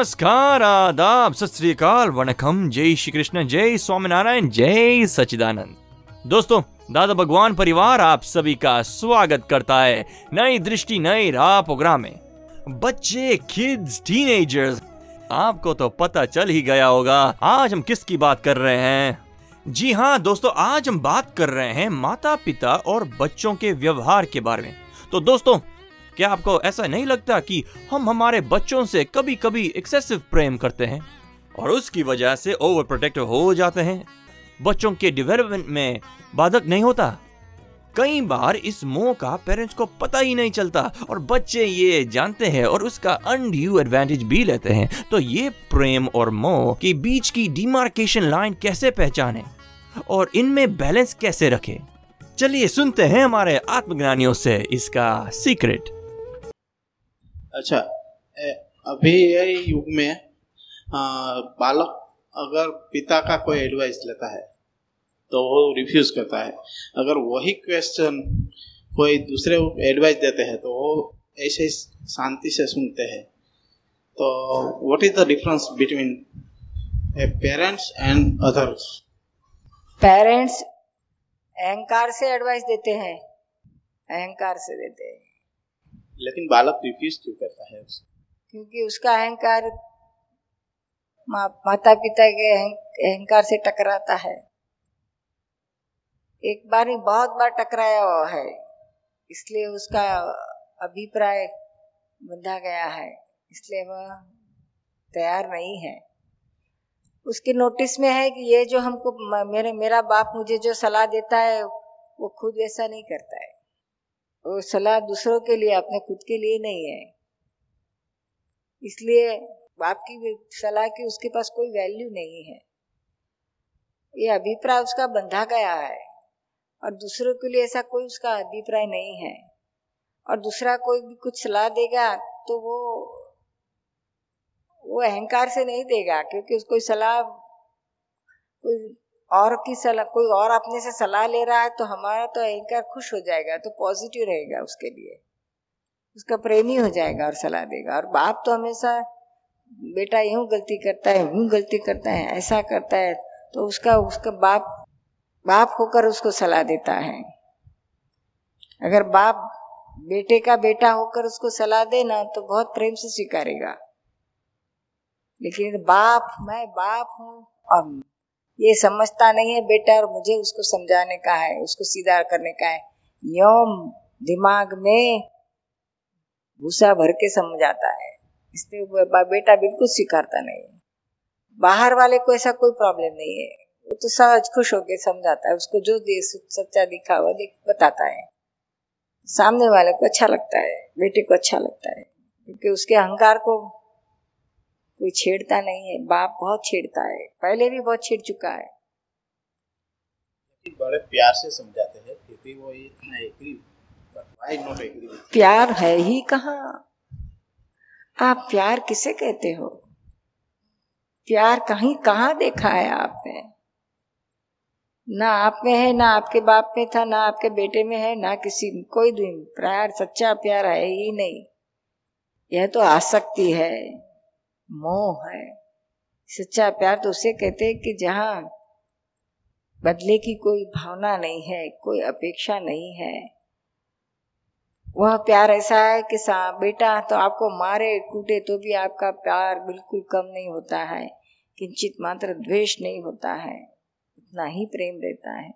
नमस्कार, आदाब, सत श्री अकाल वनकम जय श्री कृष्ण, जय स्वामीनारायण, जय सचिदानंद दोस्तों, दादा भगवान परिवार आप सभी का स्वागत करता है नई दृष्टि, नई राह प्रोग्राम में। बच्चे किड्स टीनेजर्स आपको तो पता चल ही गया होगा, आज हम किसकी बात कर रहे हैं? जी हाँ दोस्तों, आज हम बात कर रहे हैं माता पिता और बच्चों के व्यवहार के बारे में। तो दोस्तों क्या आपको ऐसा नहीं लगता कि हम हमारे बच्चों से कभी कभी एक्सेसिव प्रेम करते हैं? और उसकी वजह से ओवर प्रोटेक्टिव हो जाते हैं। बच्चों के डेवलपमेंट में बाधक नहीं होता। कई बार इस मोह का पेरेंट्स को पता ही नहीं चलता और बच्चे ये जानते हैं और उसका अनड्यू एडवांटेज भी लेते हैं। तो ये प्रेम और मोह के बीच की डिमार्केशन लाइन कैसे पहचाने? और इनमें बैलेंस कैसे रखें? चलिए सुनते हैं हमारे आत्मज्ञानियों से इसका सीक्रेट अच्छा अभी ये युग में बालक अगर पिता का कोई एडवाइस लेता है तो वो रिफ्यूज करता है। अगर वही क्वेश्चन कोई दूसरे एडवाइस देते हैं तो वो ऐसे शांति से सुनते हैं। तो what is the difference between parents and others parents अहंकार से एडवाइस देते हैं। अहंकार से देते हैं। लेकिन बालक रिफ्यूज क्यों करता है उसे क्योंकि उसका अहंकार मा, माता पिता के अहंकार से टकराता है। एक बार ही बहुत बार टकराया हुआ है। इसलिए उसका अभिप्राय बंधा गया है। इसलिए वह तैयार नहीं है। उसके नोटिस में है कि ये जो हमको मेरे मेरा बाप मुझे जो सलाह देता है वो खुद वैसा नहीं करता है। वो सलाह दूसरों के लिए अपने खुद के लिए नहीं है। इसलिए बाप की सलाह की उसके पास कोई वैल्यू नहीं है। ये अभिप्राय उसका बंधा गया है और दूसरों के लिए ऐसा कोई उसका अभिप्राय नहीं है। और दूसरा कोई भी कुछ सलाह देगा तो वो वो अहंकार से नहीं देगा, क्योंकि उसको सलाह, कोई और की सलाह, कोई और अपने से सलाह ले रहा है तो हमारा तो अहंकार खुश हो जाएगा तो पॉजिटिव रहेगा उसके लिए। उसका प्रेमी हो जाएगा और सलाह देगा। और बाप तो हमेशा, बेटा यूँ गलती करता है, यूँ गलती करता है, ऐसा करता है तो उसका उसका बाप बाप होकर उसको सलाह देता है। अगर बाप बेटे का बेटा होकर उसको सलाह देना तो बहुत प्रेम से स्वीकारेगा। लेकिन बाप, मैं बाप हूँ और ये समझता नहीं है बेटा और मुझे उसको समझाने का है, उसको सीधा करने का है। योम दिमाग में भूसा भर के समझाता है। इसलिए बेटा बिल्कुल स्वीकारता नहीं बाहर वाले को ऐसा कोई प्रॉब्लम नहीं है। वो तो सहज खुश होके समझाता है, उसको जो सच्चा दिखा हुआ देख बताता है। सामने वाले को अच्छा लगता है, बेटे को अच्छा लगता है, क्योंकि उसके अहंकार को कोई छेड़ता नहीं है बाप बहुत छेड़ता है पहले भी बहुत छेड़ चुका है। बड़े प्यार से समझाते हैं फिर भी वो इतना एग्री प्यार है ही कहा? आप प्यार किसे कहते हो? प्यार कहीं कहा देखा है आपने? ना आप में है ना आपके बाप में था ना आपके बेटे में है ना किसी कोई प्यार सच्चा प्यार है ही नहीं। यह तो आसक्ति है। मोह है। सच्चा प्यार तो उसे कहते हैं कि जहाँ बदले की कोई भावना नहीं है, कोई अपेक्षा नहीं है। वह प्यार ऐसा है कि सा, बेटा तो आपको मारे, कूटे तो भी आपका प्यार बिल्कुल कम नहीं होता है, किंचित मात्र द्वेष नहीं होता है, उतना ही प्रेम रहता है।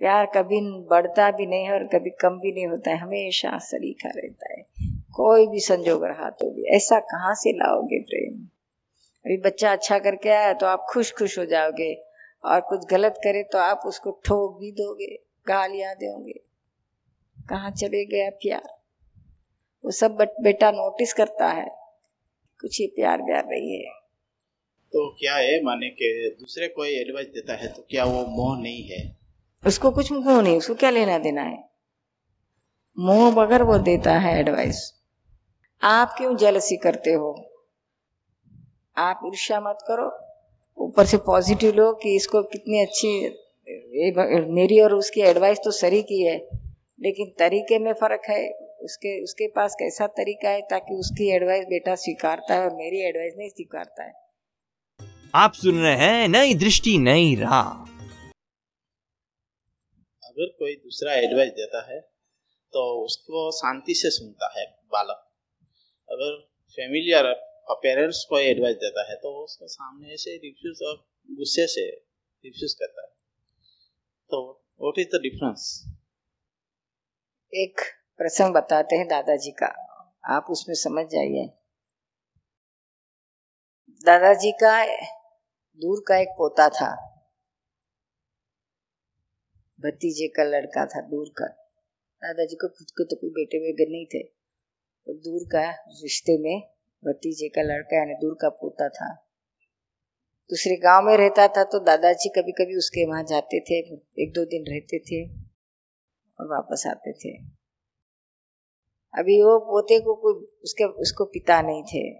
प्यार कभी बढ़ता भी नहीं है और कभी कम भी नहीं होता है, हमेशा सलीखा रहता है। कोई भी संजोग रहा तो भी। ऐसा कहाँ से लाओगे प्रेम? अभी बच्चा अच्छा करके आया तो आप खुश खुश हो जाओगे और कुछ गलत करे तो आप उसको ठोक भी दोगे गालियाँ दोगे। कहाँ चले गया प्यार वो सब बेटा नोटिस करता है। कुछ ही प्यार व्यार नहीं है। तो क्या है माने के दूसरे कोई एडवाइस देता है तो क्या वो मोह नहीं है? उसको कुछ मोह नहीं उसको क्या लेना देना है? मोह बगैर वो देता है एडवाइस आप क्यों जेलसी करते हो? आप ईर्ष्या मत करो। ऊपर से पॉजिटिव लो कि इसको कितनी अच्छी मेरी और उसकी एडवाइस तो सरी की है लेकिन तरीके में फ़र्क है। उसके उसके पास कैसा तरीका है ताकि उसकी एडवाइस बेटा स्वीकारता है और मेरी एडवाइस नहीं स्वीकारता है? आप सुन रहे हैं नई दृष्टि नई राह। अगर कोई दूसरा एडवाइस देता है तो उसको शांति से सुनता है बालक। अगर फैमिलियर पेरेंट्स को एडवाइस देता है तो उसके सामने से रिफ्यूज और गुस्से से रिफ्यूज करता है। तो व्हाट इज़ द डिफरेंस एक प्रसंग बताते हैं दादाजी का। आप उसमें समझ जाइए। दादाजी का दूर का एक पोता था। भतीजे का लड़का था दूर का। दादाजी को खुद को तो कोई बेटे वगैरह नहीं थे। दूर का रिश्ते में भतीजे का लड़का यानी दूर का पोता था। दूसरे गाँव में रहता था तो दादाजी कभी कभी उसके वहाँ जाते थे एक दो दिन रहते थे और वापस आते थे। अभी वो पोते को कोई उसके, उसको पिता नहीं थे।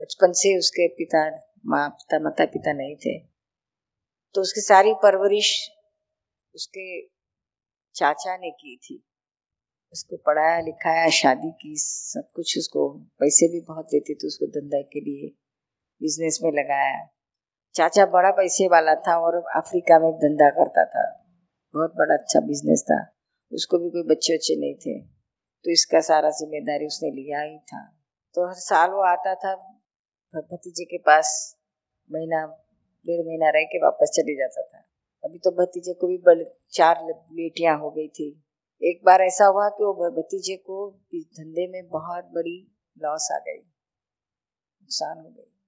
बचपन से उसके पिता, माँ, पिता माता पिता नहीं थे। तो उसकी सारी परवरिश उसके चाचा ने की थी। उसको पढ़ाया, लिखाया, शादी की, सब कुछ उसको पैसे भी बहुत देते थे उसको धंधा के लिए बिज़नेस में लगाया। चाचा बड़ा पैसे वाला था और अफ्रीका में धंधा करता था। बहुत बड़ा अच्छा बिज़नेस था। उसको भी कोई बच्चे बच्चे नहीं थे। तो इसका सारा ज़िम्मेदारी उसने लिया ही था। तो हर साल वो आता था भतीजे के पास महीना, डेढ़ महीना रह के वापस चले जाता था। अभी तो भतीजे को भी बड़े चार बेटियाँ हो गई थी। एक बार ऐसा हुआ कि वो भतीजे को धंधे में बहुत बड़ी लॉस आ गई। नुकसान हो गई।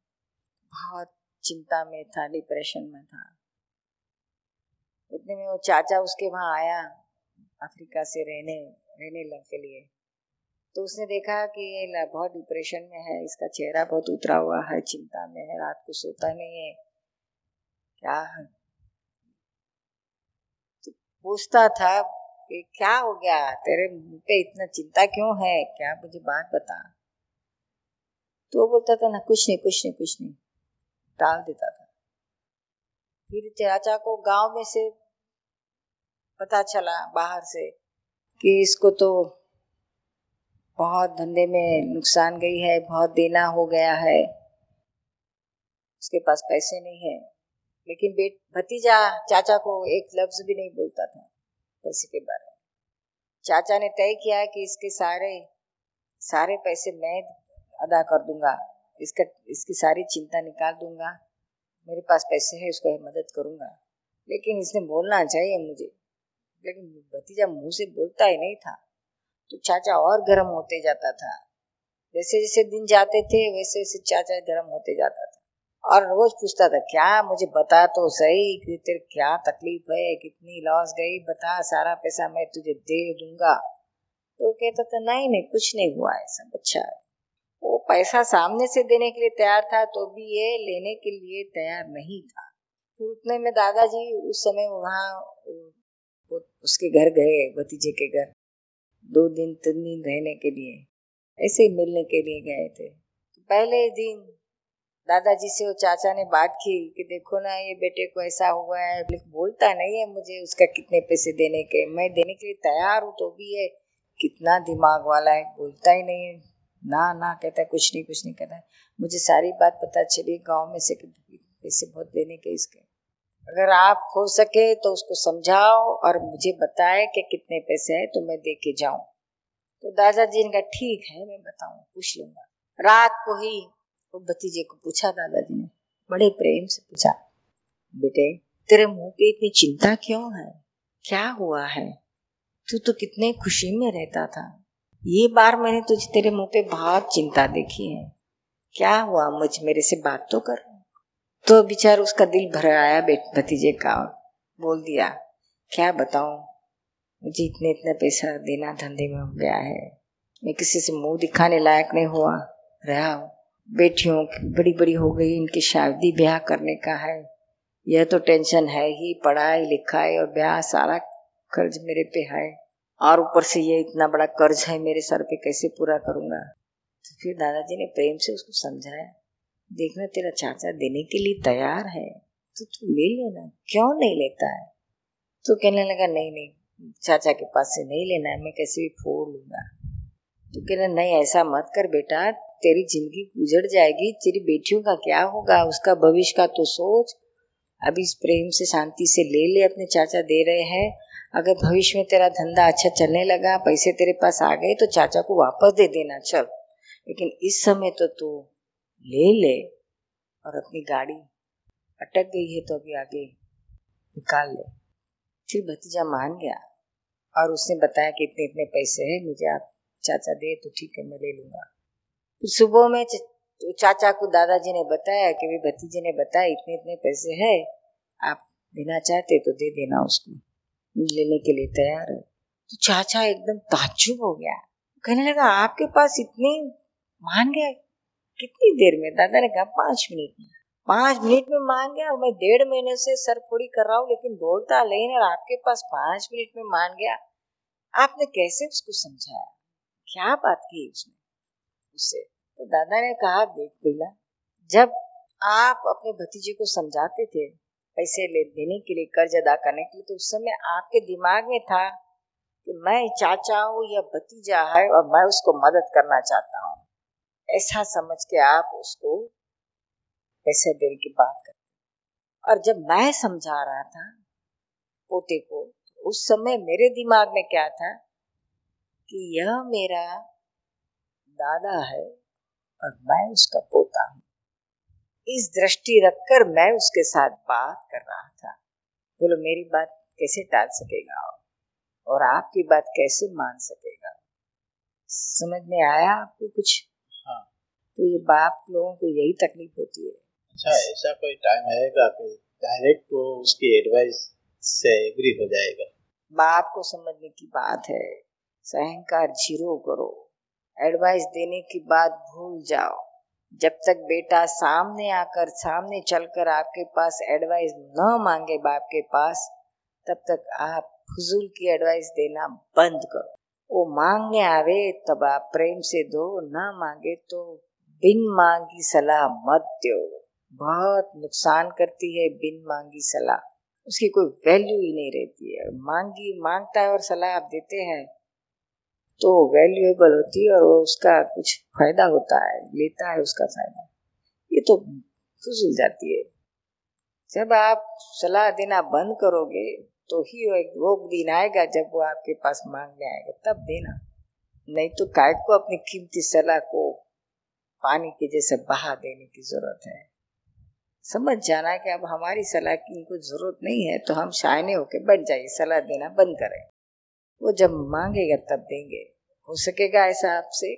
बहुत चिंता में था डिप्रेशन में था। उतने में वो चाचा उसके वहाँ आया, अफ्रीका से रहने रहने लग के लिए। तो उसने देखा कि ये बहुत डिप्रेशन में है, इसका चेहरा बहुत उतरा हुआ है, चिंता में है, रात को सोता नहीं है। क्या है? तो पूछता था कि क्या हो गया? तेरे मुँह पे इतना चिंता क्यों है? क्या मुझे बात बता? तो वो बोलता था, ना, कुछ नहीं कुछ नहीं कुछ नहीं। टाल देता था। फिर चाचा को गाँव में से पता चला, बाहर से, कि इसको तो बहुत धंधे में नुकसान गई है, बहुत देना हो गया है। उसके पास पैसे नहीं है। लेकिन बेट भतीजा चाचा को एक लफ्ज भी नहीं बोलता था। पैसे के बारे में। चाचा ने तय किया है कि इसके सारे सारे पैसे मैं अदा कर दूँगा। इसका, इसकी सारी चिंता निकाल दूँगा। मेरे पास पैसे है, उसको मदद करूँगा। लेकिन इसने बोलना चाहिए मुझे। लेकिन भतीजा मुँह से बोलता ही नहीं था। तो चाचा और गर्म होते जाता था। जैसे जैसे दिन जाते थे वैसे वैसे चाचा गर्म होते जाता था। और रोज पूछता था, क्या मुझे बता तो सही कि तेरे क्या तकलीफ़ है, कितनी लॉस गई, बता सारा पैसा मैं तुझे दे दूँगा। तो कहता था, नहीं नहीं, कुछ नहीं हुआ है, सब अच्छा है। वो पैसा सामने से देने के लिए तैयार था तो भी ये लेने के लिए तैयार नहीं था। उतने में दादाजी उस समय वहाँ उसके घर गए, भतीजे के घर, दो दिन, तीन दिन रहने के लिए, ऐसे ही मिलने के लिए गए थे। पहले दिन दादाजी से वो चाचा ने बात की कि देखो ना, ये बेटे को ऐसा हुआ है। लेकिन बोलता नहीं है मुझे उसका कितने पैसे देने के। मैं देने के लिए तैयार हूँ तो भी है। कितना दिमाग वाला है, बोलता ही नहीं है। ना ना कहता है कुछ नहीं कुछ नहीं कहता। मुझे सारी बात पता चली, गाँव में से पैसे बहुत देने के इसके। अगर आप हो सके तो उसको समझाओ और मुझे बताए कि कितने पैसे है तो मैं दे के जाऊँ। तो दादाजी ने कहा, ठीक है, मैं बताऊँ, पूछ लूँगा। रात को ही वो भतीजे को पूछा, दादाजी ने बड़े प्रेम से पूछा, बेटे, तेरे मुँह पे इतनी चिंता क्यों है? क्या हुआ है? तू तो कितने खुशी में रहता था। ये बार मैंने तुझे तेरे मुँह पे बहुत चिंता देखी है। क्या हुआ? मुझ मेरे से बात तो कर। तो बेचार उसका दिल भर आया भतीजे का बोल दिया, क्या बताऊँ? मुझे इतने इतने पैसा देना धंधे में हो गया है। मैं किसी से मुँह दिखाने लायक नहीं हुआ। रहा बेटियों बड़ी बड़ी हो गई, इनकी शादी ब्याह करने का है। यह तो टेंशन है ही, पढ़ाई, लिखाई और ब्याह सारा कर्ज मेरे पे है। और ऊपर से ये इतना बड़ा कर्ज है मेरे सर पे, कैसे पूरा करूँगा? तो फिर दादाजी ने प्रेम से उसको समझाया, देखना, तेरा चाचा देने के लिए तैयार है। तो तू ले लेना, क्यों नहीं लेता है? तो कहने लगा, नहीं नहीं, चाचा के पास से नहीं लेना है, मैं कैसे भी फोड़ लूँगा। तो कहना नहीं, ऐसा मत कर बेटा तेरी ज़िंदगी गुजर जाएगी, तेरी बेटियों का क्या होगा, उसका भविष्य का तो सोच। अभी इस प्रेम से, शांति से ले ले अपने चाचा दे रहे हैं। अगर भविष्य में तेरा धंधा अच्छा चलने लगा, पैसे तेरे पास आ गए तो चाचा को वापस दे देना, चल। लेकिन इस समय तो तू ले ले और अपनी गाड़ी अटक गई है तो अभी आगे निकाल ले। फिर भतीजा मान गया और उसने बताया कि इतने इतने पैसे हैं, मुझे आप चाचा दे तो ठीक है, मैं ले लूँगा। सुबह में चाचा को दादाजी ने बताया कि भाई भतीजे ने बताया, इतने इतने पैसे है, आप देना चाहते तो दे देना उसको, लेने के लिए तैयार है। तो चाचा एकदम ताजुब हो गया। कहने लगा, आपके पास इतने मान गए? कितनी देर में? दादा ने कहा, पाँच मिनट में। पाँच मिनट में मान गया और मैं डेढ़ महीने से सर फोड़ी कर रहा हूँ, लेकिन बोलता और आपके पास पाँच मिनट में मान गया। आपने कैसे उसको समझाया? क्या बात की उसने? उससे तो दादा ने कहा, देख बेला, जब आप अपने भतीजे को समझाते थे पैसे ले, देने के लिए, कर्ज अदा करने के लिए तो उस समय आपके दिमाग में था कि मैं चाचा हूँ या भतीजा है और मैं उसको मदद करना चाहता हूँ। ऐसा समझ के आप उसको पैसे देने की बात कर और जब मैं समझा रहा था पोते को तो उस समय मेरे दिमाग में क्या था कि यह मेरा दादा है और मैं उसका पोता हूँ। इस दृष्टि रखकर मैं उसके साथ बात कर रहा था। बोलो मेरी बात कैसे टाल सकेगा और आपकी बात कैसे मान सकेगा? समझ में आया आपको कुछ? हाँ। तो ये बाप लोगों को यही तकलीफ़ होती है। अच्छा ऐसा कोई टाइम आएगा कि डायरेक्ट वो उसकी एडवाइस से एग्री हो जाएगा? बाप को समझने की बात है। सहंकार ज़ीरो करो। एडवाइस देने की बात भूल जाओ। जब तक बेटा सामने आकर सामने चलकर आपके पास एडवाइस न मांगे बाप के पास, तब तक आप फजूल की एडवाइस देना बंद करो। वो मांगने आवे, तब आप प्रेम से दो, ना मांगे तो बिन मांगी सलाह मत दो। बहुत नुकसान करती है बिन मांगी सलाह। उसकी कोई वैल्यू ही नहीं रहती है। मांगी माँगता है और सलाह आप देते हैं। तो वैल्यूएबल होती है और वो उसका कुछ फ़ायदा होता है, लेता है उसका फ़ायदा। ये तो फुजल जाती है। जब आप सलाह देना बंद करोगे तो ही वो दिन आएगा जब वो आपके पास मांगने आएगा। तब देना। नहीं तो काय को अपनी कीमती सलाह को पानी के जैसे बहा देने की ज़रूरत है? समझ जाना कि अब हमारी सलाह की इनको ज़रूरत नहीं है तो हम शायने होके बैठ जाइए। सलाह देना बंद करें। वो जब मांगेगा तब देंगे। हो सकेगा ऐसा आपसे?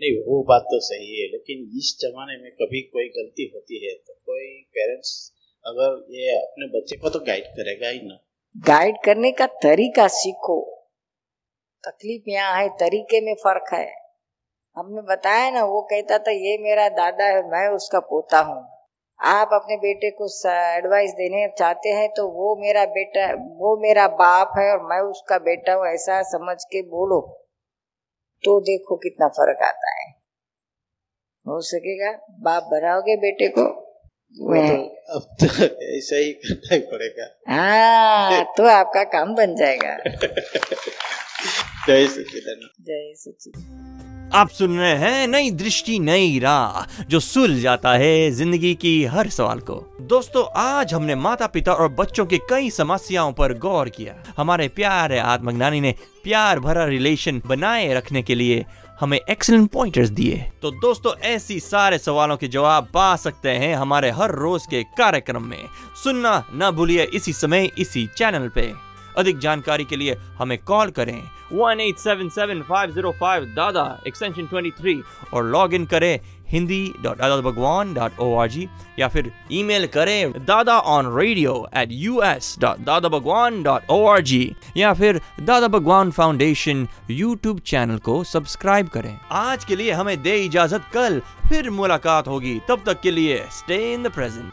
नहीं वो बात तो सही है लेकिन इस जमाने में कभी कोई गलती होती है तो कोई पेरेंट्स अगर ये अपने बच्चे को तो गाइड करेगा ही ना। गाइड करने का तरीका सीखो। तकलीफ़ यहाँ है तरीके में फ़र्क है। हमने बताया ना वो कहता था ये मेरा दादा है मैं उसका पोता हूँ। आप अपने बेटे को एडवाइस देने चाहते हैं तो वो मेरा बेटा वो मेरा बाप है और मैं उसका बेटा हूँ ऐसा समझ के बोलो। तो देखो कितना फ़र्क आता है। हो सकेगा? बाप बनाओगे बेटे को? तो अब तो ऐसा ही करना ही पड़ेगा। हाँ तो आपका काम बन जाएगा। जय सचिदानंद जय सचिदानंद आप सुन रहे हैं नई दृष्टि, नई राह, जो सुल जाता है ज़िंदगी की हर सवाल को। दोस्तों, आज हमने माता पिता और बच्चों की कई समस्याओं पर गौर किया। हमारे प्यारे आत्मज्ञानी ने प्यार भरा रिलेशन बनाए रखने के लिए हमें एक्सलेंट पॉइंटर्स दिए। तो दोस्तों, ऐसी सारे सवालों के जवाब पा सकते हैं हमारे हर रोज के कार्यक्रम में। सुनना न भूलिए इसी समय, इसी चैनल पे। अधिक जानकारी के लिए हमें कॉल करें। One eight seven seven five zero five Dada extension twenty three और लॉग इन करें Hindi dot Dada Bhagwan dot O R G या फिर ईमेल करें Dada on radio at U S dot Dada Bhagwan dot O R G या फिर Dada Bhagwan foundation YouTube channel को subscribe करें। आज के लिए हमें दे इजाज़त, कल फिर मुलाकात होगी। तब तक के लिए स्टे इन द प्रेजेंट